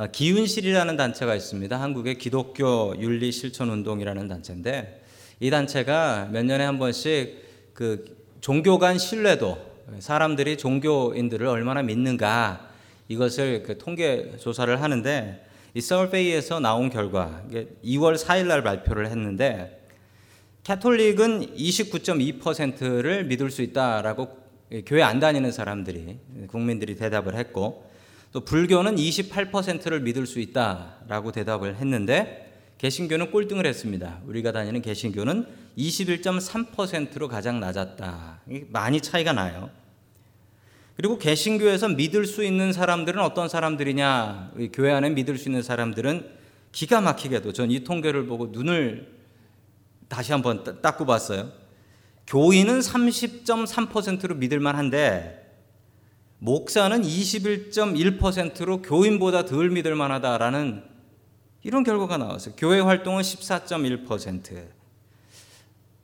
어, 기운실이라는 단체가 있습니다. 한국의 기독교 윤리 실천 운동이라는 단체인데 이 단체가 몇 년에 한 번씩 그 종교 간 신뢰도 사람들이 종교인들을 얼마나 믿는가 이것을 그 통계 조사를 하는데 이 서울페이에서 나온 결과 2월 4일 날 발표를 했는데 캐톨릭은 29.2%를 믿을 수 있다라고 교회 안 다니는 사람들이 국민들이 대답을 했고 또 불교는 28%를 믿을 수 있다라고 대답을 했는데 개신교는 꼴등을 했습니다. 우리가 다니는 개신교는 21.3%로 가장 낮았다. 많이 차이가 나요. 그리고 개신교에서 믿을 수 있는 사람들은 어떤 사람들이냐? 교회 안에 믿을 수 있는 사람들은 기가 막히게도 전 이 통계를 보고 눈을 다시 한번 닦고 봤어요. 교인은 30.3%로 믿을 만한데 목사는 21.1%로 교인보다 덜 믿을 만하다라는 이런 결과가 나왔어요. 교회 활동은 14.1%.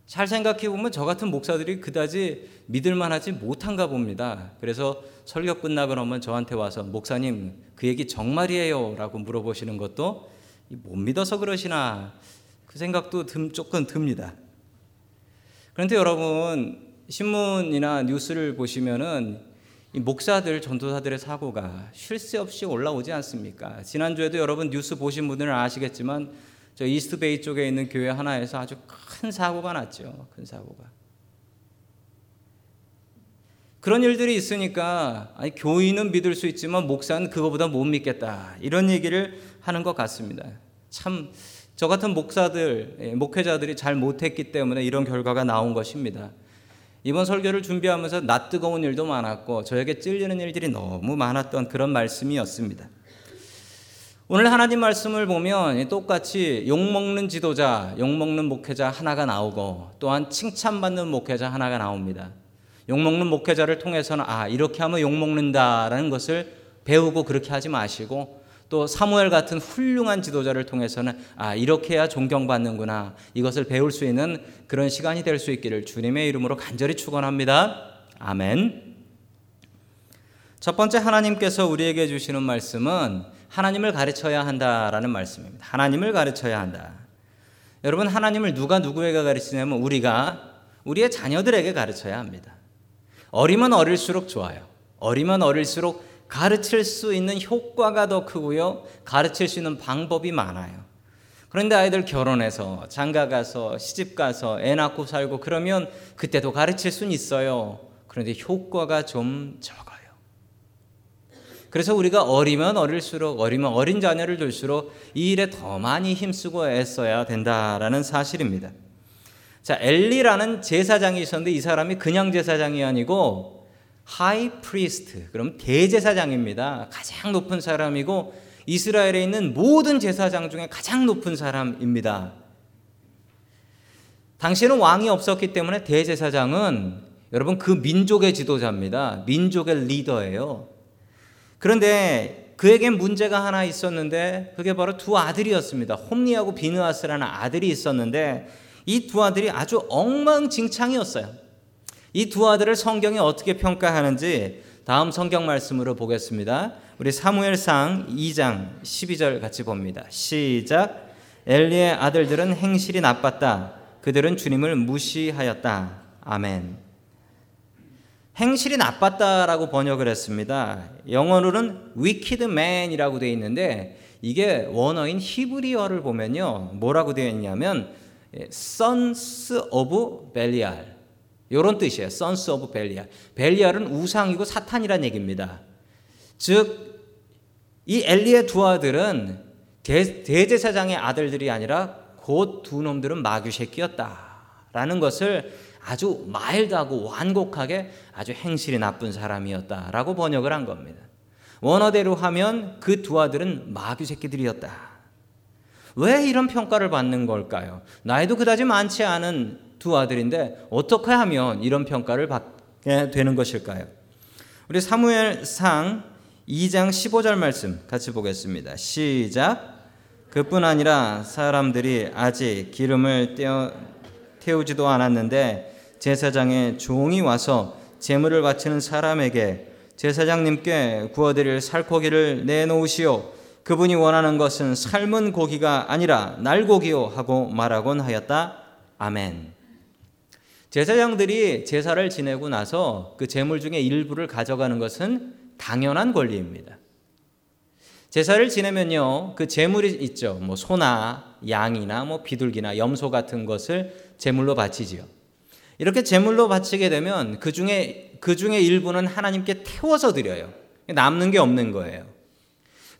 잘 생각해 보면 저 같은 목사들이 그다지 믿을 만하지 못한가 봅니다. 그래서 설교 끝나고 나면 저한테 와서 목사님 그 얘기 정말이에요라고 물어보시는 것도 못 믿어서 그러시나 그 생각도 조금 듭니다. 그런데 여러분 신문이나 뉴스를 보시면은 목사들, 전도사들의 사고가 쉴 새 없이 올라오지 않습니까? 지난주에도 여러분 뉴스 보신 분들은 아시겠지만 저 이스트베이 쪽에 있는 교회 하나에서 아주 큰 사고가 났죠. 큰 사고가. 그런 일들이 있으니까 아니 교인은 믿을 수 있지만 목사는 그거보다 못 믿겠다. 이런 얘기를 하는 것 같습니다. 참 저 같은 목사들, 예, 목회자들이 잘 못했기 때문에 이런 결과가 나온 것입니다. 이번 설교를 준비하면서 낯 뜨거운 일도 많았고 저에게 찔리는 일들이 너무 많았던 그런 말씀이었습니다. 오늘 하나님 말씀을 보면 똑같이 욕먹는 지도자, 욕먹는 목회자 하나가 나오고 또한 칭찬받는 목회자 하나가 나옵니다. 욕먹는 목회자를 통해서는 아, 이렇게 하면 욕먹는다라는 것을 배우고 그렇게 하지 마시고 또 사무엘 같은 훌륭한 지도자를 통해서는 아 이렇게 해야 존경받는구나 이것을 배울 수 있는 그런 시간이 될 수 있기를 주님의 이름으로 간절히 축원합니다. 아멘. 첫 번째 하나님께서 우리에게 주시는 말씀은 하나님을 가르쳐야 한다라는 말씀입니다. 하나님을 가르쳐야 한다. 여러분 하나님을 누가 누구에게 가르치냐면 우리가 우리의 자녀들에게 가르쳐야 합니다. 어리면 어릴수록 좋아요. 어리면 어릴수록 가르칠 수 있는 효과가 더 크고요. 가르칠 수 있는 방법이 많아요. 그런데 아이들 결혼해서 장가 가서 시집 가서 애 낳고 살고 그러면 그때도 가르칠 수는 있어요. 그런데 효과가 좀 적어요. 그래서 우리가 어리면 어릴수록 어리면 어린 자녀를 둘수록 이 일에 더 많이 힘쓰고 애써야 된다라는 사실입니다. 자, 엘리라는 제사장이 있었는데 이 사람이 그냥 제사장이 아니고 high priest, 그럼 대제사장입니다. 가장 높은 사람이고 이스라엘에 있는 모든 제사장 중에 가장 높은 사람입니다. 당시에는 왕이 없었기 때문에 대제사장은 여러분 그 민족의 지도자입니다. 민족의 리더예요. 그런데 그에겐 문제가 하나 있었는데 그게 바로 두 아들이었습니다. 홉니하고 비느아스라는 아들이 있었는데 이 두 아들이 아주 엉망진창이었어요. 이 두 아들을 성경이 어떻게 평가하는지 다음 성경 말씀으로 보겠습니다. 우리 사무엘상 2장 12절 같이 봅니다. 시작. 엘리의 아들들은 행실이 나빴다. 그들은 주님을 무시하였다. 아멘. 행실이 나빴다라고 번역을 했습니다. 영어로는 wicked man이라고 되어 있는데 이게 원어인 히브리어를 보면요. 뭐라고 되어 있냐면 sons of Belial 이런 뜻이에요. Sons of Belial. 벨리알은 우상이고 사탄이란 얘기입니다. 즉, 이 엘리의 두 아들은 대, 대제사장의 아들들이 아니라 곧 두 놈들은 마귀 새끼였다. 라는 것을 아주 마일드하고 완곡하게 아주 행실이 나쁜 사람이었다라고 번역을 한 겁니다. 원어대로 하면 그 두 아들은 마귀 새끼들이었다. 왜 이런 평가를 받는 걸까요? 나이도 그다지 많지 않은 두 아들인데 어떻게 하면 이런 평가를 받게 되는 것일까요? 우리 사무엘상 2장 15절 말씀 같이 보겠습니다. 시작. 그뿐 아니라 사람들이 아직 기름을 떼어, 태우지도 않았는데 제사장의 종이 와서 제물을 바치는 사람에게 제사장님께 구워드릴 살코기를 내놓으시오. 그분이 원하는 것은 삶은 고기가 아니라 날고기요 하고 말하곤 하였다. 아멘. 제사장들이 제사를 지내고 나서 그 제물 중에 일부를 가져가는 것은 당연한 권리입니다. 제사를 지내면요, 그 제물이 있죠. 뭐 소나 양이나 뭐 비둘기나 염소 같은 것을 제물로 바치지요. 이렇게 제물로 바치게 되면 그 중에 그 중에 일부는 하나님께 태워서 드려요. 남는 게 없는 거예요.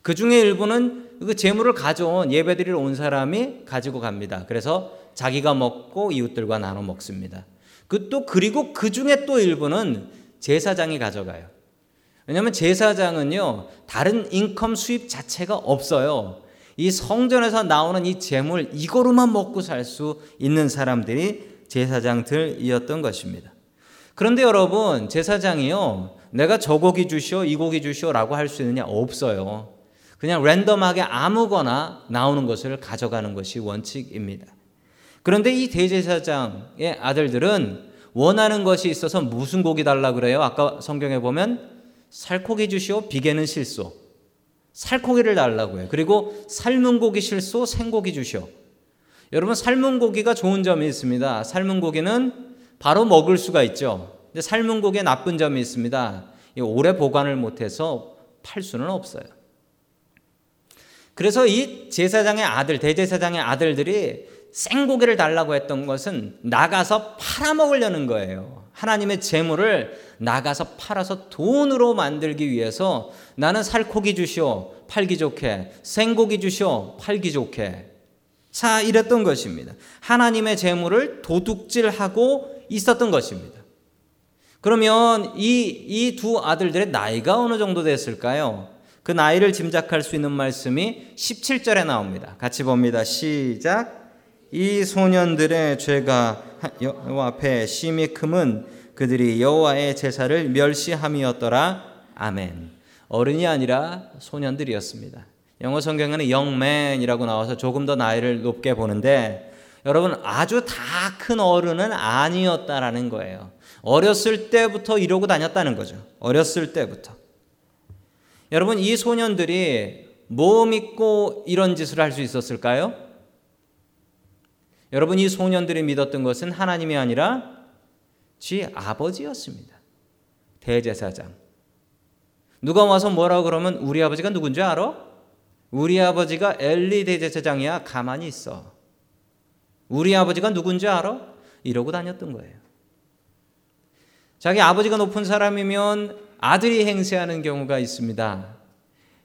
그 중에 일부는 그 제물을 가져온 예배드리러 온 사람이 가지고 갑니다. 그래서 자기가 먹고 이웃들과 나눠 먹습니다. 그 또 그리고 그 중에 또 일부는 제사장이 가져가요. 왜냐하면 제사장은요 다른 인컴 수입 자체가 없어요. 이 성전에서 나오는 이 재물 이거로만 먹고 살 수 있는 사람들이 제사장들이었던 것입니다. 그런데 여러분 제사장이요 내가 저 고기 주시오 이 고기 주시오라고 할 수 있느냐 없어요. 그냥 랜덤하게 아무거나 나오는 것을 가져가는 것이 원칙입니다. 그런데 이 대제사장의 아들들은 원하는 것이 있어서 무슨 고기 달라 그래요? 아까 성경에 보면 살코기 주시오 비계는 실소. 살코기를 달라고 해요. 그리고 삶은 고기 실소 생고기 주시오. 여러분 삶은 고기가 좋은 점이 있습니다. 삶은 고기는 바로 먹을 수가 있죠. 근데 삶은 고기에 나쁜 점이 있습니다. 오래 보관을 못해서 팔 수는 없어요. 그래서 이 제사장의 아들, 대제사장의 아들들이 생고기를 달라고 했던 것은 나가서 팔아먹으려는 거예요. 하나님의 재물을 나가서 팔아서 돈으로 만들기 위해서 나는 살코기 주시오, 팔기 좋게, 생고기 주시오, 팔기 좋게. 자, 이랬던 것입니다. 하나님의 재물을 도둑질하고 있었던 것입니다. 그러면 이, 이 두 아들들의 나이가 어느 정도 됐을까요? 그 나이를 짐작할 수 있는 말씀이 17절에 나옵니다. 같이 봅니다. 시작. 이 소년들의 죄가 여호와 앞에 심히 크면 그들이 여호와의 제사를 멸시함이었더라. 아멘. 어른이 아니라 소년들이었습니다. 영어 성경에는 영맨이라고 나와서 조금 더 나이를 높게 보는데 여러분 아주 다 큰 어른은 아니었다라는 거예요. 어렸을 때부터 이러고 다녔다는 거죠. 어렸을 때부터. 여러분 이 소년들이 뭐 믿고 이런 짓을 할 수 있었을까요? 여러분 이 소년들이 믿었던 것은 하나님이 아니라 지 아버지였습니다. 대제사장. 누가 와서 뭐라 그러면 우리 아버지가 누군지 알아? 우리 아버지가 엘리 대제사장이야. 가만히 있어. 우리 아버지가 누군지 알아? 이러고 다녔던 거예요. 자기 아버지가 높은 사람이면 아들이 행세하는 경우가 있습니다.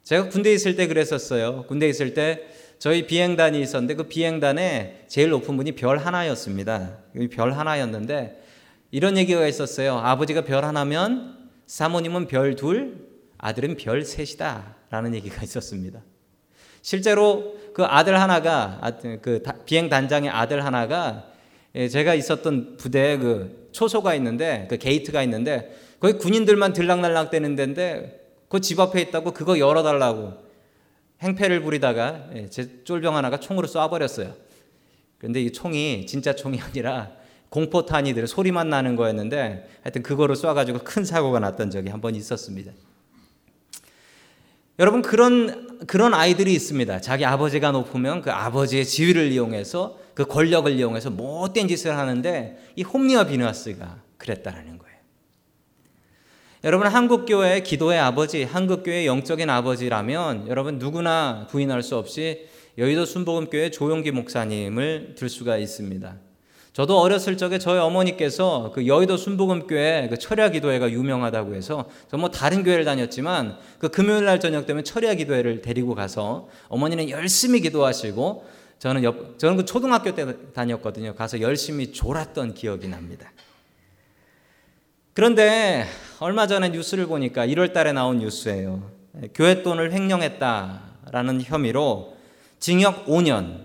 제가 군대 있을 때 그랬었어요. 군대 있을 때 저희 비행단이 있었는데 그 비행단에 제일 높은 분이 별 하나였습니다. 별 하나였는데 이런 얘기가 있었어요. 아버지가 별 하나면 사모님은 별 둘, 아들은 별 셋이다. 라는 얘기가 있었습니다. 실제로 그 아들 하나가, 아, 그 비행 단장의 아들 하나가 예, 제가 있었던 부대에 그 초소가 있는데, 그 게이트가 있는데, 거기 군인들만 들락날락 되는 데인데, 그 집 앞에 있다고 그거 열어달라고 행패를 부리다가 예, 제 쫄병 하나가 총으로 쏴버렸어요. 그런데 이 총이 진짜 총이 아니라 공포탄이 들 소리만 나는 거였는데 하여튼 그거로 쏴가지고 큰 사고가 났던 적이 한 번 있었습니다. 여러분 그런 그런 아이들이 있습니다. 자기 아버지가 높으면 그 아버지의 지위를 이용해서 그 권력을 이용해서 못된 짓을 하는데 이 홈리와 비누아스가 그랬다라는 거예요. 여러분 한국 교회의 기도의 아버지, 한국 교회의 영적인 아버지라면 여러분 누구나 부인할 수 없이 여의도 순복음교회 조용기 목사님을 들 수가 있습니다. 저도 어렸을 적에 저희 어머니께서 그 여의도 순복음교회 그 철야 기도회가 유명하다고 해서 저 뭐 다른 교회를 다녔지만 그 금요일 날 저녁 되면 철야 기도회를 데리고 가서 어머니는 열심히 기도하시고 저는 옆, 저는 그 초등학교 때 다녔거든요. 가서 열심히 졸았던 기억이 납니다. 그런데 얼마 전에 뉴스를 보니까 1월 달에 나온 뉴스예요. 교회 돈을 횡령했다라는 혐의로 징역 5년,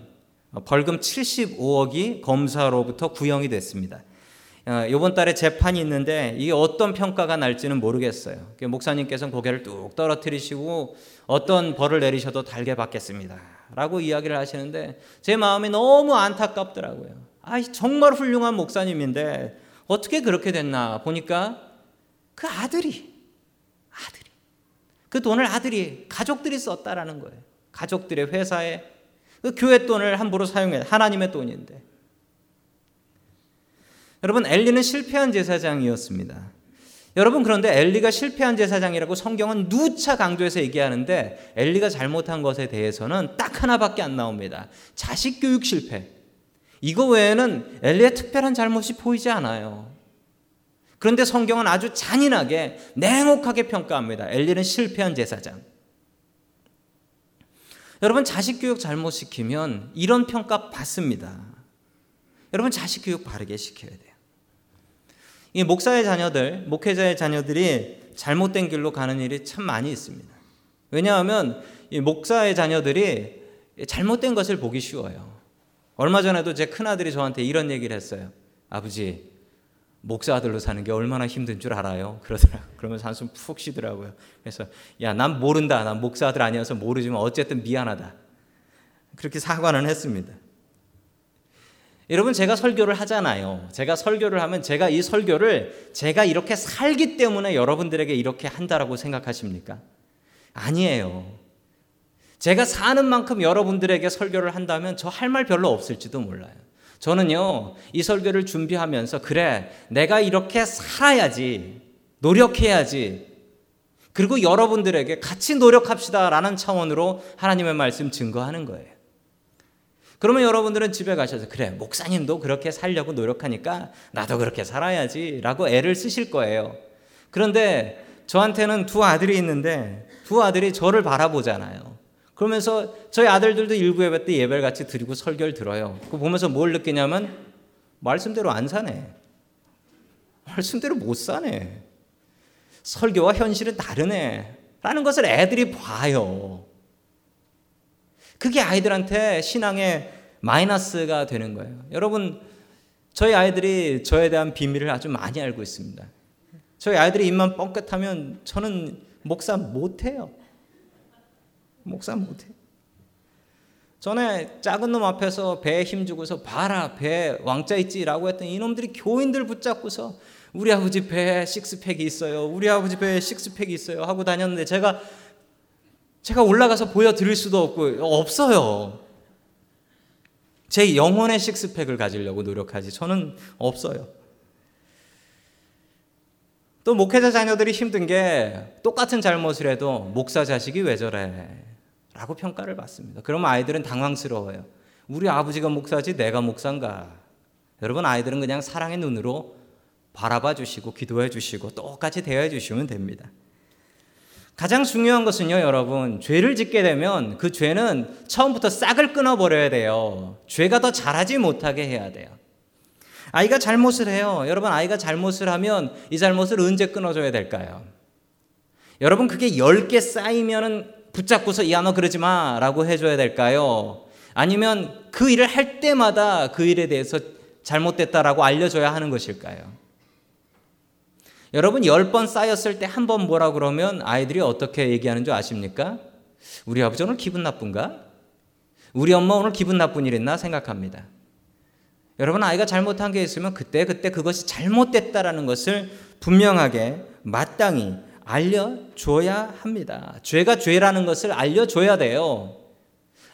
벌금 75억이 검사로부터 구형이 됐습니다. 이번 어, 달에 재판이 있는데 이게 어떤 평가가 날지는 모르겠어요. 목사님께서는 고개를 뚝 떨어뜨리시고 어떤 벌을 내리셔도 달게 받겠습니다. 라고 이야기를 하시는데 제 마음이 너무 안타깝더라고요. 아, 정말 훌륭한 목사님인데 어떻게 그렇게 됐나 보니까 그 아들이 아들이 그 돈을 아들이 가족들이 썼다라는 거예요. 가족들의 회사에 그 교회 돈을 함부로 사용해 하나님의 돈인데 여러분 엘리는 실패한 제사장이었습니다. 여러분 그런데 엘리가 실패한 제사장이라고 성경은 누차 강조해서 얘기하는데 엘리가 잘못한 것에 대해서는 딱 하나밖에 안 나옵니다. 자식 교육 실패. 이거 외에는 엘리의 특별한 잘못이 보이지 않아요. 그런데 성경은 아주 잔인하게 냉혹하게 평가합니다. 엘리는 실패한 제사장. 여러분 자식 교육 잘못 시키면 이런 평가 받습니다. 여러분 자식 교육 바르게 시켜야 돼요. 이 목사의 자녀들, 목회자의 자녀들이 잘못된 길로 가는 일이 참 많이 있습니다. 왜냐하면 이 목사의 자녀들이 잘못된 것을 보기 쉬워요. 얼마 전에도 제 큰아들이 저한테 이런 얘기를 했어요. 아버지, 목사 아들로 사는 게 얼마나 힘든 줄 알아요? 그러더라고요. 그러면서 한숨 푹 쉬더라고요. 그래서, 야, 난 모른다. 난 목사 아들 아니어서 모르지만 어쨌든 미안하다. 그렇게 사과는 했습니다. 여러분, 제가 설교를 하잖아요. 제가 설교를 하면 제가 이 설교를 제가 이렇게 살기 때문에 여러분들에게 이렇게 한다라고 생각하십니까? 아니에요. 제가 사는 만큼 여러분들에게 설교를 한다면 저 할 말 별로 없을지도 몰라요. 저는요, 이 설교를 준비하면서, 그래, 내가 이렇게 살아야지, 노력해야지, 그리고 여러분들에게 같이 노력합시다라는 차원으로 하나님의 말씀 증거하는 거예요. 그러면 여러분들은 집에 가셔서, 그래, 목사님도 그렇게 살려고 노력하니까 나도 그렇게 살아야지 라고 애를 쓰실 거예요. 그런데 저한테는 두 아들이 있는데 두 아들이 저를 바라보잖아요. 그러면서 저희 아들들도 일부 예배 때 예배를 같이 드리고 설교를 들어요. 그 보면서 뭘 느끼냐면 말씀대로 안 사네. 말씀대로 못 사네. 설교와 현실은 다르네. 라는 것을 애들이 봐요. 그게 아이들한테 신앙의 마이너스가 되는 거예요. 여러분, 저희 아이들이 저에 대한 비밀을 아주 많이 알고 있습니다. 저희 아이들이 입만 뻥끗하면 저는 목사 못해요. 목사 못해. 전에 작은 놈 앞에서 배에 힘주고서 봐라 배 왕자 있지라고 했던 이놈들이 교인들 붙잡고서 우리 아버지 배에 식스팩이 있어요. 우리 아버지 배에 식스팩이 있어요. 하고 다녔는데 제가 제가 올라가서 보여드릴 수도 없고 없어요. 제 영혼의 식스팩을 가지려고 노력하지 저는 없어요. 또 목회자 자녀들이 힘든 게 똑같은 잘못을 해도 목사 자식이 왜 저래? 라고 평가를 받습니다. 그러면 아이들은 당황스러워요. 우리 아버지가 목사지 내가 목사인가? 여러분 아이들은 그냥 사랑의 눈으로 바라봐 주시고 기도해 주시고 똑같이 대해 주시면 됩니다. 가장 중요한 것은요, 여러분. 죄를 짓게 되면 그 죄는 처음부터 싹을 끊어버려야 돼요. 죄가 더 잘하지 못하게 해야 돼요. 아이가 잘못을 해요. 여러분, 아이가 잘못을 하면 이 잘못을 언제 끊어줘야 될까요? 여러분, 그게 10개 쌓이면은 붙잡고서 야너 그러지 마라고 해줘야 될까요? 아니면 그 일을 할 때마다 그 일에 대해서 잘못됐다라고 알려줘야 하는 것일까요? 여러분 열 번 쌓였을 때 한 번 뭐라 그러면 아이들이 어떻게 얘기하는 줄 아십니까? 우리 아버지 오늘 기분 나쁜가? 우리 엄마 오늘 기분 나쁜 일 있나 생각합니다. 여러분 아이가 잘못한 게 있으면 그때 그때 그것이 잘못됐다라는 것을 분명하게 마땅히 알려줘야 합니다. 죄가 죄라는 것을 알려줘야 돼요.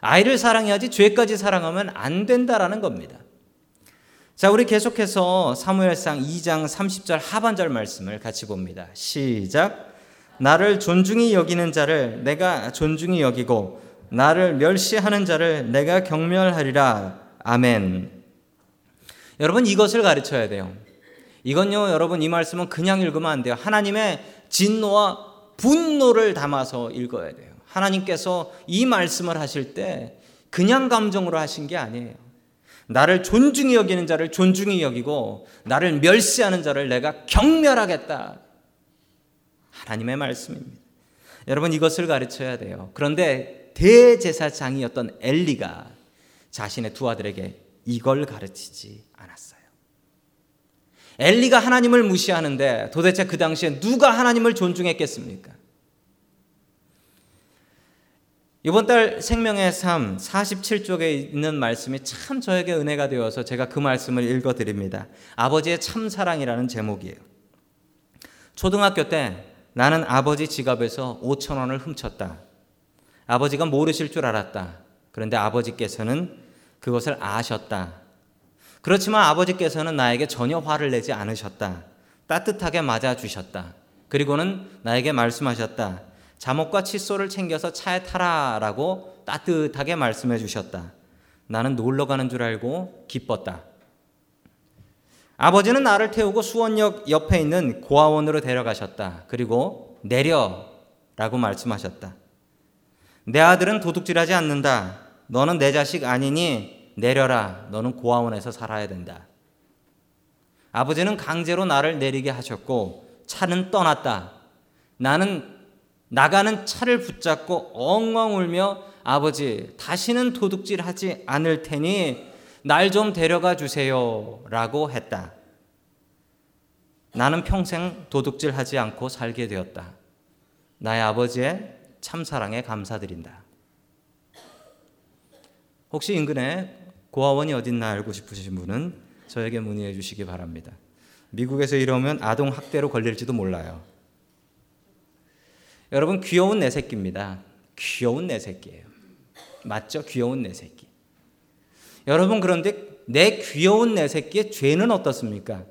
아이를 사랑해야지 죄까지 사랑하면 안 된다라는 겁니다. 자, 우리 계속해서 사무엘상 2장 30절 하반절 말씀을 같이 봅니다. 시작. 나를 존중히 여기는 자를 내가 존중히 여기고 나를 멸시하는 자를 내가 경멸하리라. 아멘. 여러분 이것을 가르쳐야 돼요. 이건요, 여러분 이 말씀은 그냥 읽으면 안 돼요. 하나님의 진노와 분노를 담아서 읽어야 돼요. 하나님께서 이 말씀을 하실 때 그냥 감정으로 하신 게 아니에요. 나를 존중히 여기는 자를 존중히 여기고 나를 멸시하는 자를 내가 경멸하겠다. 하나님의 말씀입니다. 여러분 이것을 가르쳐야 돼요. 그런데 대제사장이었던 엘리가 자신의 두 아들에게 이걸 가르치지 엘리가 하나님을 무시하는데 도대체 그 당시에 누가 하나님을 존중했겠습니까? 이번 달 생명의 삶 47쪽에 있는 말씀이 참 저에게 은혜가 되어서 제가 그 말씀을 읽어 드립니다. 아버지의 참 사랑이라는 제목이에요. 초등학교 때 나는 아버지 지갑에서 5천 원을 훔쳤다. 아버지가 모르실 줄 알았다. 그런데 아버지께서는 그것을 아셨다. 그렇지만 아버지께서는 나에게 전혀 화를 내지 않으셨다. 따뜻하게 맞아주셨다. 그리고는 나에게 말씀하셨다. 잠옷과 칫솔을 챙겨서 차에 타라 라고 따뜻하게 말씀해 주셨다. 나는 놀러 가는 줄 알고 기뻤다. 아버지는 나를 태우고 수원역 옆에 있는 고아원으로 데려가셨다. 그리고 내려 라고 말씀하셨다. 내 아들은 도둑질하지 않는다. 너는 내 자식 아니니 내려라. 너는 고아원에서 살아야 된다. 아버지는 강제로 나를 내리게 하셨고 차는 떠났다. 나는 나가는 차를 붙잡고 엉엉 울며 아버지 다시는 도둑질 하지 않을 테니 날 좀 데려가 주세요 라고 했다. 나는 평생 도둑질 하지 않고 살게 되었다. 나의 아버지의 참사랑에 감사드린다. 혹시 인근에 고아원이 어딨나 알고 싶으신 분은 저에게 문의해 주시기 바랍니다. 미국에서 이러면 아동 학대로 걸릴지도 몰라요. 여러분 귀여운 내 새끼입니다. 귀여운 내 새끼예요. 맞죠? 귀여운 내 새끼. 여러분 그런데 내 귀여운 내 새끼의 죄는 어떻습니까?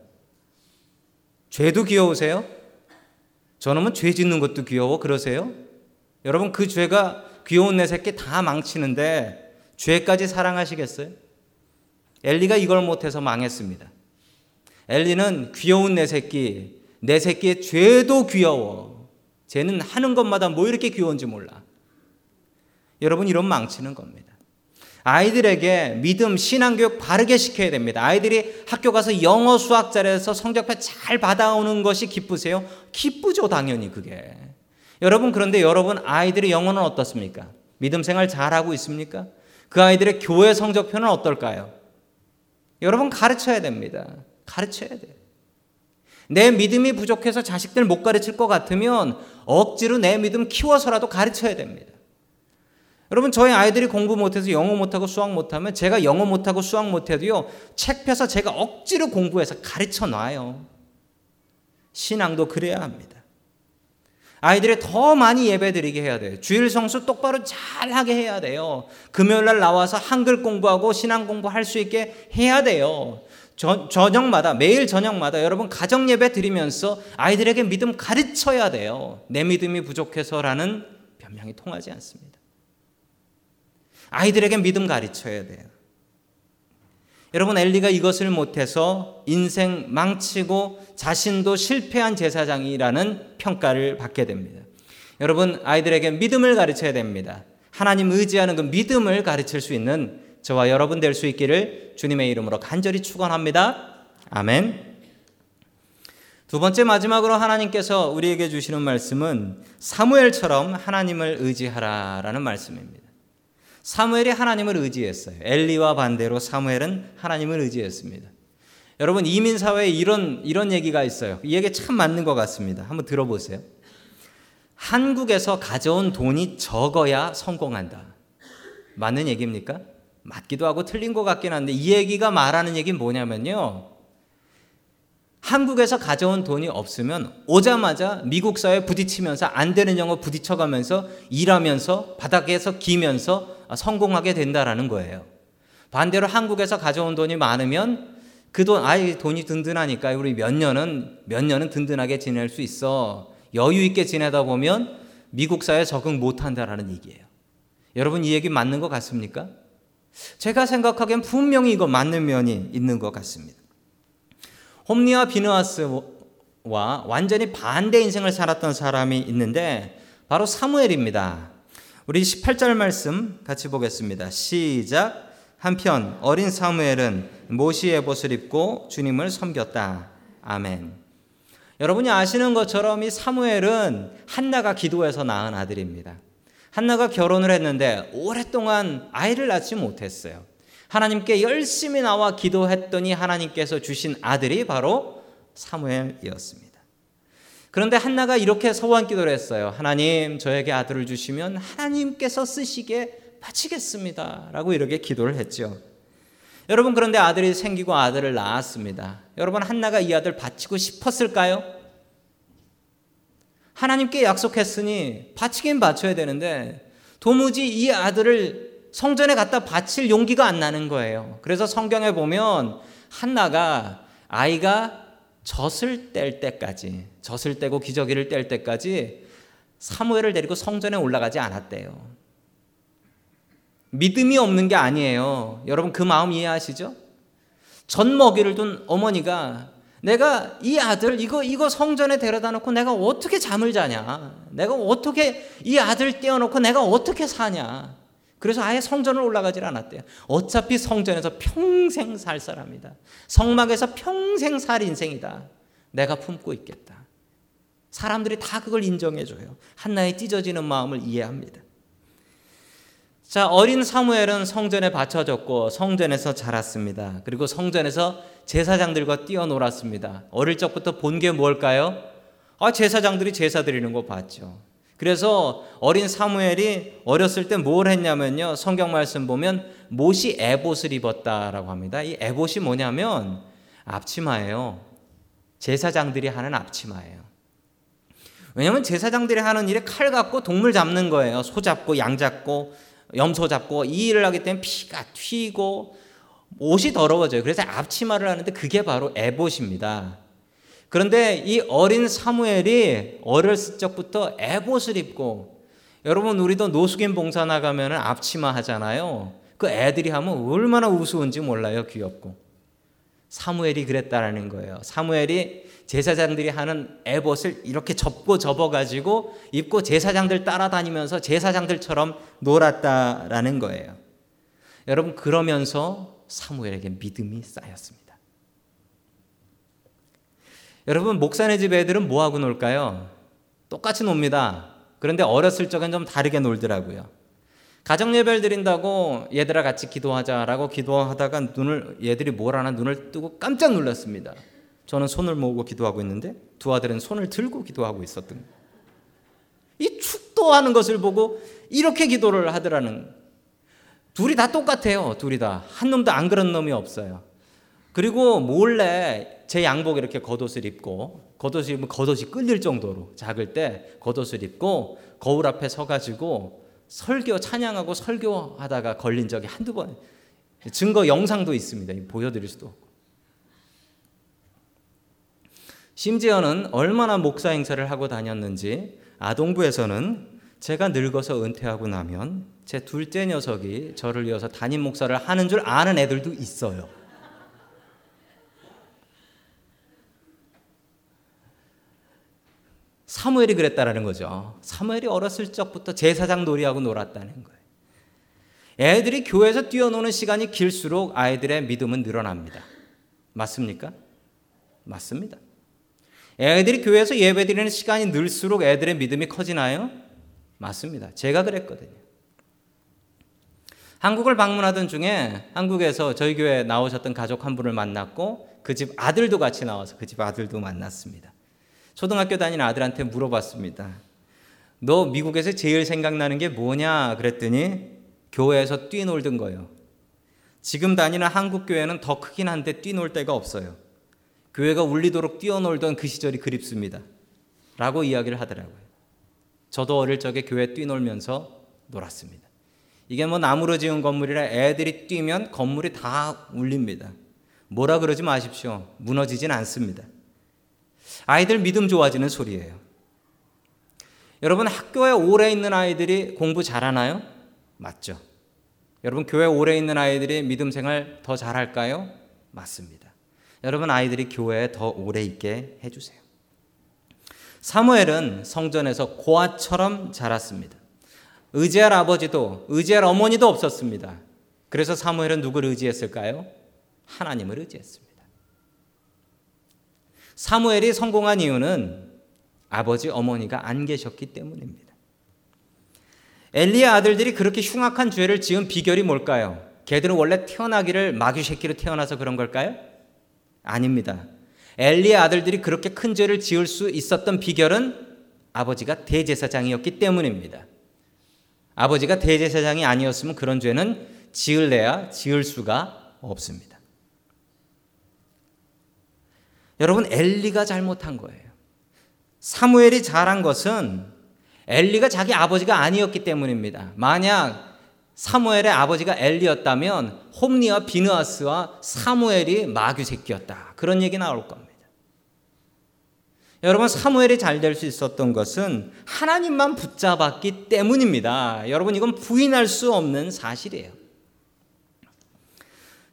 죄도 귀여우세요? 저놈은 죄 짓는 것도 귀여워 그러세요? 여러분 그 죄가 귀여운 내 새끼 다 망치는데 죄까지 사랑하시겠어요? 엘리가 이걸 못해서 망했습니다. 엘리는 귀여운 내 새끼, 내 새끼의 죄도 귀여워. 쟤는 하는 것마다 뭐 이렇게 귀여운지 몰라. 여러분 이런 망치는 겁니다. 아이들에게 믿음, 신앙교육 바르게 시켜야 됩니다. 아이들이 학교 가서 영어, 수학 잘해서 성적표 잘 받아오는 것이 기쁘세요? 기쁘죠, 당연히 그게. 여러분, 그런데 여러분, 아이들의 영어는 어떻습니까? 믿음 생활 잘하고 있습니까? 그 아이들의 교회 성적표는 어떨까요? 여러분, 가르쳐야 됩니다. 가르쳐야 돼요. 내 믿음이 부족해서 자식들 못 가르칠 것 같으면 억지로 내 믿음 키워서라도 가르쳐야 됩니다. 여러분 저희 아이들이 공부 못해서 영어 못하고 수학 못하면 제가 영어 못하고 수학 못해도요 책 펴서 제가 억지로 공부해서 가르쳐 놔요. 신앙도 그래야 합니다. 아이들이 더 많이 예배 드리게 해야 돼요. 주일 성수 똑바로 잘 하게 해야 돼요. 금요일 날 나와서 한글 공부하고 신앙 공부할 수 있게 해야 돼요. 저, 저녁마다 매일 저녁마다 여러분 가정 예배 드리면서 아이들에게 믿음 가르쳐야 돼요. 내 믿음이 부족해서라는 변명이 통하지 않습니다. 아이들에게 믿음 가르쳐야 돼요. 여러분 엘리가 이것을 못해서 인생 망치고 자신도 실패한 제사장이라는 평가를 받게 됩니다. 여러분 아이들에게 믿음을 가르쳐야 됩니다. 하나님 의지하는 그 믿음을 가르칠 수 있는 저와 여러분 될 수 있기를 주님의 이름으로 간절히 축원합니다. 아멘. 두 번째 마지막으로 하나님께서 우리에게 주시는 말씀은 사무엘처럼 하나님을 의지하라라는 말씀입니다. 사무엘이 하나님을 의지했어요. 엘리와 반대로 사무엘은 하나님을 의지했습니다. 여러분 이민 사회에 이런 이런 얘기가 있어요. 이 얘기 참 맞는 것 같습니다. 한번 들어보세요. 한국에서 가져온 돈이 적어야 성공한다. 맞는 얘기입니까? 맞기도 하고 틀린 것 같긴 한데 이 얘기가 말하는 얘기는 뭐냐면요. 한국에서 가져온 돈이 없으면 오자마자 미국 사회에 부딪히면서 안 되는 영어 부딪혀가면서 일하면서 바닥에서 기면서 성공하게 된다라는 거예요. 반대로 한국에서 가져온 돈이 많으면 그 돈, 아이 돈이 든든하니까 우리 몇 년은 몇 년은 든든하게 지낼 수 있어. 여유 있게 지내다 보면 미국 사회에 적응 못 한다라는 얘기예요. 여러분 이 얘기 맞는 것 같습니까? 제가 생각하기엔 분명히 이거 맞는 면이 있는 것 같습니다. 홈리와 비느하스와 완전히 반대 인생을 살았던 사람이 있는데 바로 사무엘입니다. 우리 18절 말씀 같이 보겠습니다. 시작. 한편 어린 사무엘은 모시의 옷을 입고 주님을 섬겼다. 아멘. 여러분이 아시는 것처럼 이 사무엘은 한나가 기도해서 낳은 아들입니다. 한나가 결혼을 했는데 오랫동안 아이를 낳지 못했어요. 하나님께 열심히 나와 기도했더니 하나님께서 주신 아들이 바로 사무엘이었습니다. 그런데 한나가 이렇게 소원 기도를 했어요. 하나님, 저에게 아들을 주시면 하나님께서 쓰시게 바치겠습니다. 라고 이렇게 기도를 했죠. 여러분, 그런데 아들이 생기고 아들을 낳았습니다. 여러분, 한나가 이 아들 바치고 싶었을까요? 하나님께 약속했으니 바치긴 바쳐야 되는데 도무지 이 아들을 성전에 갖다 바칠 용기가 안 나는 거예요. 그래서 성경에 보면 한나가 아이가 젖을 뗄 때까지 젖을 떼고 기저귀를 뗄 때까지 사무엘을 데리고 성전에 올라가지 않았대요. 믿음이 없는 게 아니에요. 여러분 그 마음 이해하시죠? 전 먹이를 둔 어머니가 내가 이 아들 이거 이거 성전에 데려다 놓고 내가 어떻게 잠을 자냐? 내가 어떻게 이 아들 떼어 놓고 내가 어떻게 사냐? 그래서 아예 성전을 올라가질 않았대요. 어차피 성전에서 평생 살 사람이다. 성막에서 평생 살 인생이다. 내가 품고 있겠다. 사람들이 다 그걸 인정해줘요. 한나의 찢어지는 마음을 이해합니다. 자, 어린 사무엘은 성전에 바쳐졌고 성전에서 자랐습니다. 그리고 성전에서 제사장들과 뛰어놀았습니다. 어릴 적부터 본 게 뭘까요? 아, 제사장들이 제사 드리는 거 봤죠. 그래서 어린 사무엘이 어렸을 때 뭘 했냐면요. 성경 말씀 보면 못이 에봇을 입었다라고 합니다. 이 에봇이 뭐냐면 앞치마예요. 제사장들이 하는 앞치마예요. 왜냐하면 제사장들이 하는 일이 칼 갖고 동물 잡는 거예요. 소 잡고 양 잡고 염소 잡고 이 일을 하기 때문에 피가 튀고 옷이 더러워져요. 그래서 앞치마를 하는데 그게 바로 에봇입니다. 그런데 이 어린 사무엘이 어렸을 적부터 에봇을 입고 여러분 우리도 노숙인 봉사 나가면 앞치마 하잖아요. 그 애들이 하면 얼마나 우스운지 몰라요. 귀엽고. 사무엘이 그랬다라는 거예요. 사무엘이 제사장들이 하는 에봇을 이렇게 접고 접어가지고 입고 제사장들 따라다니면서 제사장들처럼 놀았다라는 거예요. 여러분, 그러면서 사무엘에게 믿음이 쌓였습니다. 여러분, 목사네 집 애들은 뭐하고 놀까요? 똑같이 놉니다. 그런데 어렸을 적엔 좀 다르게 놀더라고요. 가정 예배를 드린다고 얘들아 같이 기도하자라고 기도하다가 눈을 얘들이 뭘 하나 눈을 뜨고 깜짝 놀랐습니다. 저는 손을 모으고 기도하고 있는데 두 아들은 손을 들고 기도하고 있었던 이 축도하는 것을 보고 이렇게 기도를 하더라는 둘이 다 똑같아요. 둘이 다. 한 놈도 안 그런 놈이 없어요. 그리고 몰래 제 양복 이렇게 겉옷을 입고 겉옷을 입으면 겉옷이 끌릴 정도로 작을 때 겉옷을 입고 거울 앞에 서가지고 설교 찬양하고 설교하다가 걸린 적이 한두 번 증거 영상도 있습니다. 보여드릴 수도 없고. 심지어는 얼마나 목사 행사를 하고 다녔는지 아동부에서는 제가 늙어서 은퇴하고 나면 제 둘째 녀석이 저를 이어서 담임 목사를 하는 줄 아는 애들도 있어요. 사무엘이 그랬다라는 거죠. 사무엘이 어렸을 적부터 제사장 놀이하고 놀았다는 거예요. 애들이 교회에서 뛰어노는 시간이 길수록 아이들의 믿음은 늘어납니다. 맞습니까? 맞습니다. 애들이 교회에서 예배 드리는 시간이 늘수록 애들의 믿음이 커지나요? 맞습니다. 제가 그랬거든요. 한국을 방문하던 중에 한국에서 저희 교회 나오셨던 가족 한 분을 만났고 그 집 아들도 같이 나와서 그 집 아들도 만났습니다. 초등학교 다니는 아들한테 물어봤습니다. 너 미국에서 제일 생각나는 게 뭐냐? 그랬더니 교회에서 뛰놀던 거예요. 지금 다니는 한국 교회는 더 크긴 한데 뛰놀 데가 없어요. 교회가 울리도록 뛰어놀던 그 시절이 그립습니다. 라고 이야기를 하더라고요. 저도 어릴 적에 교회 뛰놀면서 놀았습니다. 이게 뭐 나무로 지은 건물이라 애들이 뛰면 건물이 다 울립니다. 뭐라 그러지 마십시오. 무너지진 않습니다. 아이들 믿음 좋아지는 소리예요. 여러분 학교에 오래 있는 아이들이 공부 잘하나요? 맞죠. 여러분 교회 오래 있는 아이들이 믿음 생활 더 잘할까요? 맞습니다. 여러분 아이들이 교회에 더 오래 있게 해주세요. 사무엘은 성전에서 고아처럼 자랐습니다. 의지할 아버지도 의지할 어머니도 없었습니다. 그래서 사무엘은 누구를 의지했을까요? 하나님을 의지했습니다. 사무엘이 성공한 이유는 아버지 어머니가 안 계셨기 때문입니다. 엘리의 아들들이 그렇게 흉악한 죄를 지은 비결이 뭘까요? 걔들은 원래 태어나기를 마귀 새끼로 태어나서 그런 걸까요? 아닙니다. 엘리의 아들들이 그렇게 큰 죄를 지을 수 있었던 비결은 아버지가 대제사장이었기 때문입니다. 아버지가 대제사장이 아니었으면 그런 죄는 지을래야 지을 수가 없습니다. 여러분 엘리가 잘못한 거예요. 사무엘이 잘한 것은 엘리가 자기 아버지가 아니었기 때문입니다. 만약 사무엘의 아버지가 엘리였다면 홈리와 비느아스와 사무엘이 마귀 새끼였다. 그런 얘기 나올 겁니다. 여러분 사무엘이 잘 될 수 있었던 것은 하나님만 붙잡았기 때문입니다. 여러분 이건 부인할 수 없는 사실이에요.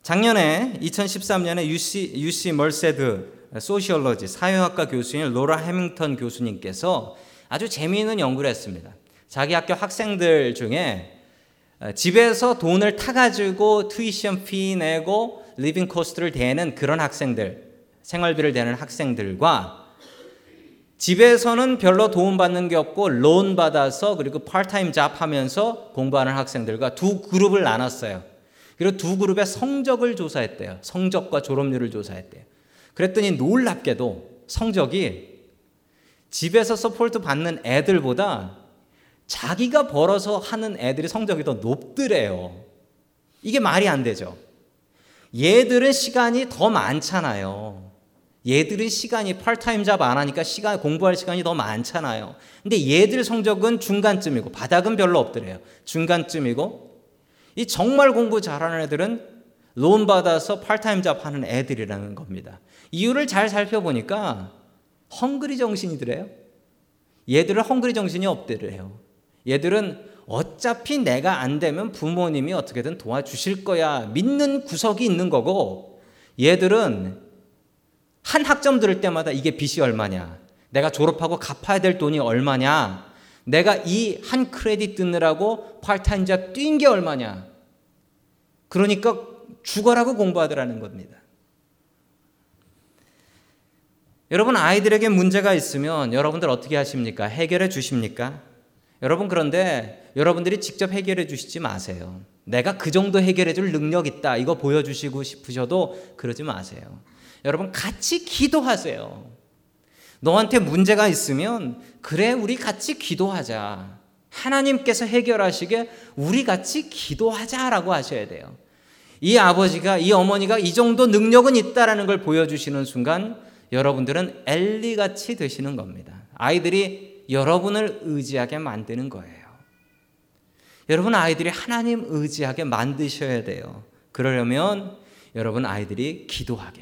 작년에 2013년에 UC UC Merced sociology 사회학과 교수인 로라 해밀턴 교수님께서 아주 재미있는 연구를 했습니다. 자기 학교 학생들 중에 집에서 돈을 타가지고 tuition fee 내고 living cost를 대는 그런 학생들, 생활비를 대는 학생들과 집에서는 별로 도움 받는 게 없고 loan 받아서 그리고 part-time job 하면서 공부하는 학생들과 두 그룹을 나눴어요. 그리고 두 그룹의 성적을 조사했대요. 성적과 졸업률을 조사했대요. 그랬더니 놀랍게도 성적이 집에서 support 받는 애들보다 자기가 벌어서 하는 애들이 성적이 더 높더래요. 이게 말이 안 되죠. 얘들은 시간이 더 많잖아요. 얘들은 시간이 part-time job 안 하니까 시간 공부할 시간이 더 많잖아요. 근데 얘들 성적은 중간쯤이고 바닥은 별로 없더래요. 중간쯤이고 이 정말 공부 잘하는 애들은 론 받아서 팔타임 잡 하는 애들이라는 겁니다. 이유를 잘 살펴보니까 헝그리 정신이더래요. 얘들은 헝그리 정신이 없더래요. 얘들은 어차피 내가 안 되면 부모님이 어떻게든 도와주실 거야 믿는 구석이 있는 거고 얘들은 한 학점 들을 때마다 이게 빚이 얼마냐? 내가 졸업하고 갚아야 될 돈이 얼마냐? 내가 이 한 크레딧 듣느라고 파트타임자 뛴 게 얼마냐? 그러니까 죽어라고 공부하더라는 겁니다. 여러분 아이들에게 문제가 있으면 여러분들 어떻게 하십니까? 해결해 주십니까? 여러분 그런데 여러분들이 직접 해결해 주시지 마세요. 내가 그 정도 해결해 줄 능력 있다. 이거 보여주시고 싶으셔도 그러지 마세요. 여러분 같이 기도하세요. 너한테 문제가 있으면 그래 우리 같이 기도하자. 하나님께서 해결하시게 우리 같이 기도하자라고 하셔야 돼요. 이 아버지가 이 어머니가 이 정도 능력은 있다라는 걸 보여주시는 순간 여러분들은 엘리 같이 되시는 겁니다. 아이들이 여러분을 의지하게 만드는 거예요. 여러분 아이들이 하나님 의지하게 만드셔야 돼요. 그러려면 여러분 아이들이 기도하게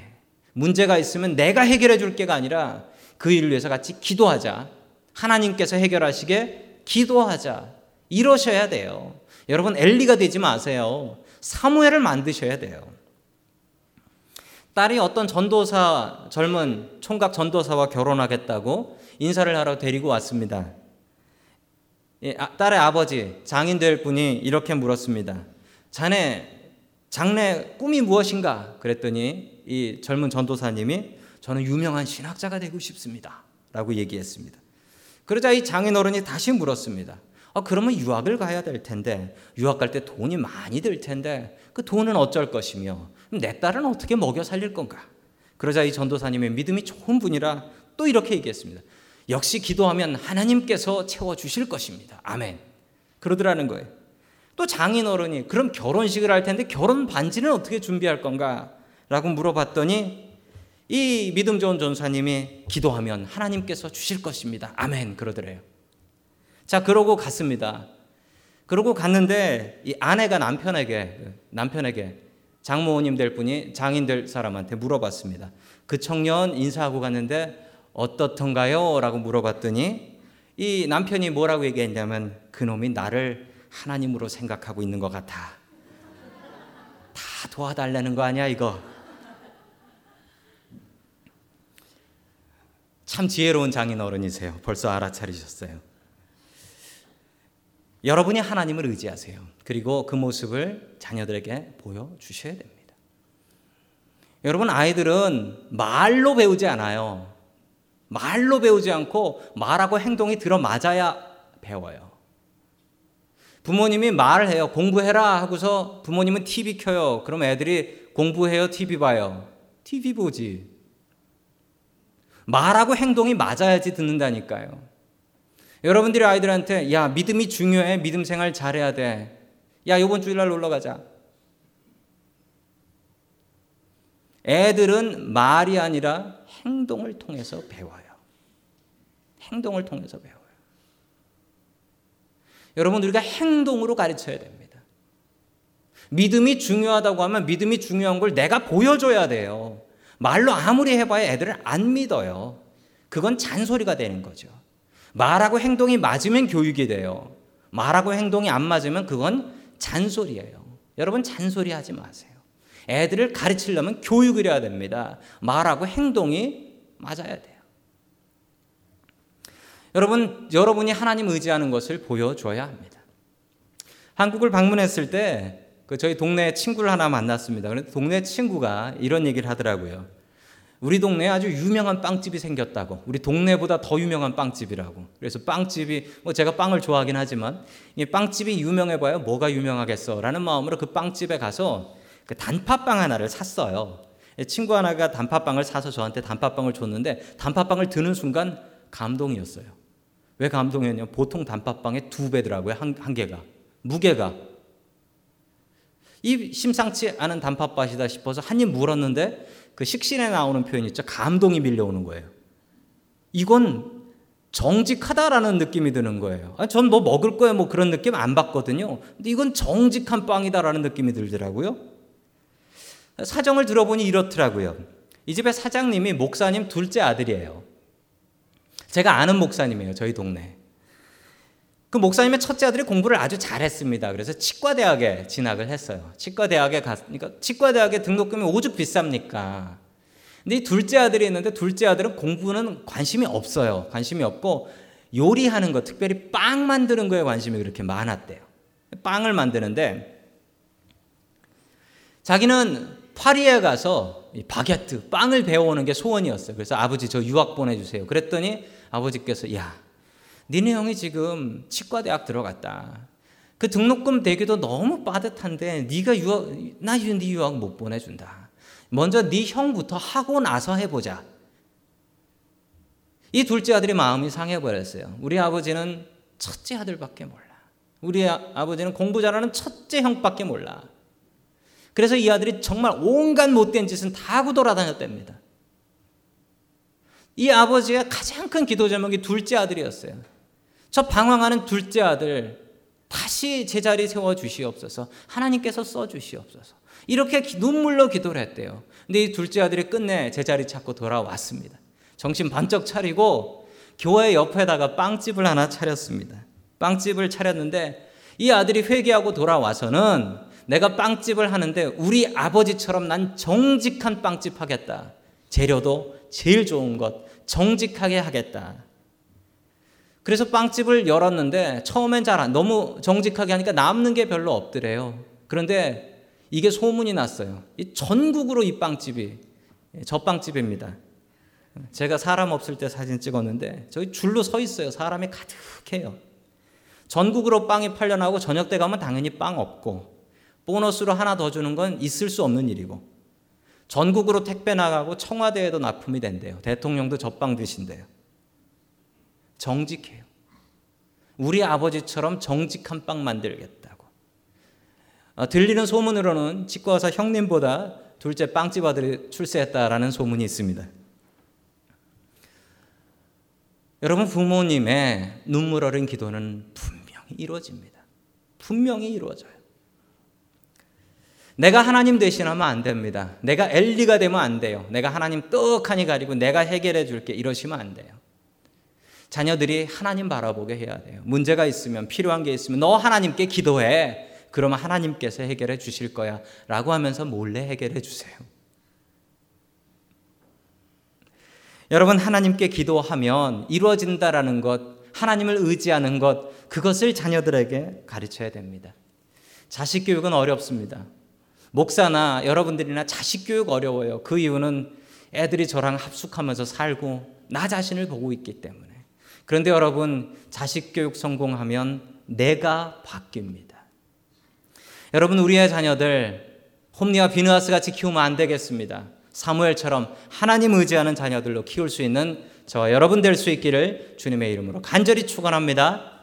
문제가 있으면 내가 해결해 줄 게가 아니라 그 일을 위해서 같이 기도하자. 하나님께서 해결하시게 기도하자. 이러셔야 돼요. 여러분 엘리가 되지 마세요. 사무엘을 만드셔야 돼요. 딸이 어떤 전도사 젊은 총각 전도사와 결혼하겠다고 인사를 하러 데리고 왔습니다. 예, 아, 딸의 아버지 장인 될 분이 이렇게 물었습니다. 자네 장래 꿈이 무엇인가? 그랬더니 이 젊은 전도사님이 저는 유명한 신학자가 되고 싶습니다. 라고 얘기했습니다. 그러자 이 장인어른이 다시 물었습니다. 아, 그러면 유학을 가야 될 텐데, 유학 갈 때 돈이 많이 들 텐데, 그 돈은 어쩔 것이며, 내 딸은 어떻게 먹여 살릴 건가? 그러자 이 전도사님의 믿음이 좋은 분이라 또 이렇게 얘기했습니다. 역시 기도하면 하나님께서 채워주실 것입니다. 아멘. 그러더라는 거예요. 또 장인 어른이 그럼 결혼식을 할 텐데 결혼 반지는 어떻게 준비할 건가? 라고 물어봤더니 이 믿음 좋은 전사님이 기도하면 하나님께서 주실 것입니다. 아멘. 그러더래요. 자, 그러고 갔습니다. 그러고 갔는데 이 아내가 남편에게 남편에게 장모님 될 분이 장인 될 사람한테 물어봤습니다. 그 청년 인사하고 갔는데 어떻던가요? 라고 물어봤더니 이 남편이 뭐라고 얘기했냐면 그놈이 나를 하나님으로 생각하고 있는 것 같아. 다 도와달라는 거 아니야, 이거? 참 지혜로운 장인 어른이세요. 벌써 알아차리셨어요. 여러분이 하나님을 의지하세요. 그리고 그 모습을 자녀들에게 보여주셔야 됩니다. 여러분, 아이들은 말로 배우지 않아요. 말로 배우지 않고 말하고 행동이 들어맞아야 배워요. 부모님이 말을 해요. 공부해라 하고서 부모님은 TV 켜요. 그럼 애들이 공부해요, TV 봐요. TV 보지. 말하고 행동이 맞아야지 듣는다니까요. 여러분들이 아이들한테 야 믿음이 중요해 믿음 생활 잘해야 돼. 야 이번 주일날 놀러 가자. 애들은 말이 아니라 행동을 통해서 배워요. 행동을 통해서 배워요. 여러분 우리가 행동으로 가르쳐야 됩니다. 믿음이 중요하다고 하면 믿음이 중요한 걸 내가 보여줘야 돼요. 말로 아무리 해봐야 애들은 안 믿어요. 그건 잔소리가 되는 거죠. 말하고 행동이 맞으면 교육이 돼요. 말하고 행동이 안 맞으면 그건 잔소리예요. 여러분 잔소리 하지 마세요. 애들을 가르치려면 교육을 해야 됩니다. 말하고 행동이 맞아야 돼요. 여러분, 여러분이 하나님 의지하는 것을 보여줘야 합니다. 한국을 방문했을 때, 그 저희 동네 친구를 하나 만났습니다. 그런데 동네 친구가 이런 얘기를 하더라고요. 우리 동네에 아주 유명한 빵집이 생겼다고. 우리 동네보다 더 유명한 빵집이라고. 그래서 빵집이, 뭐 제가 빵을 좋아하긴 하지만, 이 빵집이 유명해봐야 뭐가 유명하겠어. 라는 마음으로 그 빵집에 가서 그 단팥빵 하나를 샀어요. 친구 하나가 단팥빵을 사서 저한테 단팥빵을 줬는데, 단팥빵을 드는 순간 감동이었어요. 왜 감동이었냐? 보통 단팥빵의 두 배더라고요. 한, 한 개가. 무게가. 이 심상치 않은 단팥밭이다 싶어서 한 입 물었는데 그 식신에 나오는 표현 있죠. 감동이 밀려오는 거예요. 이건 정직하다라는 느낌이 드는 거예요. 아, 전뭐 먹을 거예요. 뭐 그런 느낌 안 받거든요. 근데 이건 정직한 빵이다라는 느낌이 들더라고요. 사정을 들어보니 이렇더라고요. 이 집의 사장님이 목사님 둘째 아들이에요. 제가 아는 목사님이에요. 저희 동네. 그 목사님의 첫째 아들이 공부를 아주 잘했습니다. 그래서 치과대학에 진학을 했어요. 치과대학에 갔으니까 치과대학에 등록금이 오죽 비쌉니까? 근데 이 둘째 아들이 있는데 둘째 아들은 공부는 관심이 없어요. 관심이 없고 요리하는 거, 특별히 빵 만드는 거에 관심이 그렇게 많았대요. 빵을 만드는데 자기는 파리에 가서 바게트, 빵을 배워오는 게 소원이었어요. 그래서 아버지 저 유학 보내주세요. 그랬더니 아버지께서 야 니네 형이 지금 치과대학 들어갔다. 그 등록금 대기도 너무 빠듯한데 네가 유학 나네 유학 못 보내준다. 먼저 네 형부터 하고 나서 해보자. 이 둘째 아들이 마음이 상해버렸어요. 우리 아버지는 첫째 아들밖에 몰라. 우리 아, 버지는 공부 잘하는 첫째 형밖에 몰라. 그래서 이 아들이 정말 온갖 못된 짓은 다 하고 돌아다녔답니다. 이 아버지가 가장 큰 기도 제목이 둘째 아들이었어요. 저 방황하는 둘째 아들 다시 제자리 세워 주시옵소서. 하나님께서 써 주시옵소서. 이렇게 눈물로 기도를 했대요. 근데 이 둘째 아들이 끝내 제자리 찾고 돌아왔습니다. 정신 반짝 차리고 교회 옆에다가 빵집을 하나 차렸습니다. 빵집을 차렸는데 이 아들이 회개하고 돌아와서는 내가 빵집을 하는데 우리 아버지처럼 난 정직한 빵집 하겠다. 재료도 제일 좋은 것 정직하게 하겠다. 그래서 빵집을 열었는데 처음엔 잘 너무 정직하게 하니까 남는 게 별로 없더래요. 그런데 이게 소문이 났어요. 이 전국으로 이 빵집이 저 빵집입니다. 제가 사람 없을 때 사진 찍었는데 저기 줄로 서 있어요. 사람이 가득해요. 전국으로 빵이 팔려나고 저녁 때 가면 당연히 빵 없고 보너스로 하나 더 주는 건 있을 수 없는 일이고 전국으로 택배 나가고 청와대에도 납품이 된대요. 대통령도 젖빵 드신대요. 정직해요. 우리 아버지처럼 정직한 빵 만들겠다고. 어, 들리는 소문으로는 치과 의사 형님보다 둘째 빵집 아들이 출세했다라는 소문이 있습니다. 여러분 부모님의 눈물 어린 기도는 분명히 이루어집니다. 분명히 이루어져요. 내가 하나님 대신하면 안 됩니다. 내가 엘리가 되면 안 돼요. 내가 하나님 떡하니 가리고 내가 해결해 줄게 이러시면 안 돼요. 자녀들이 하나님 바라보게 해야 돼요. 문제가 있으면 필요한 게 있으면 너 하나님께 기도해. 그러면 하나님께서 해결해 주실 거야. 라고 하면서 몰래 해결해 주세요. 여러분 하나님께 기도하면 이루어진다라는 것, 하나님을 의지하는 것, 그것을 자녀들에게 가르쳐야 됩니다. 자식 교육은 어렵습니다. 목사나 여러분들이나 자식 교육 어려워요. 그 이유는 애들이 저랑 합숙하면서 살고 나 자신을 보고 있기 때문에. 그런데 여러분, 자식 교육 성공하면 내가 바뀝니다. 여러분, 우리의 자녀들, 홈리와 비누아스 같이 키우면 안 되겠습니다. 사무엘처럼 하나님 의지하는 자녀들로 키울 수 있는 저와 여러분 될 수 있기를 주님의 이름으로 간절히 축원합니다.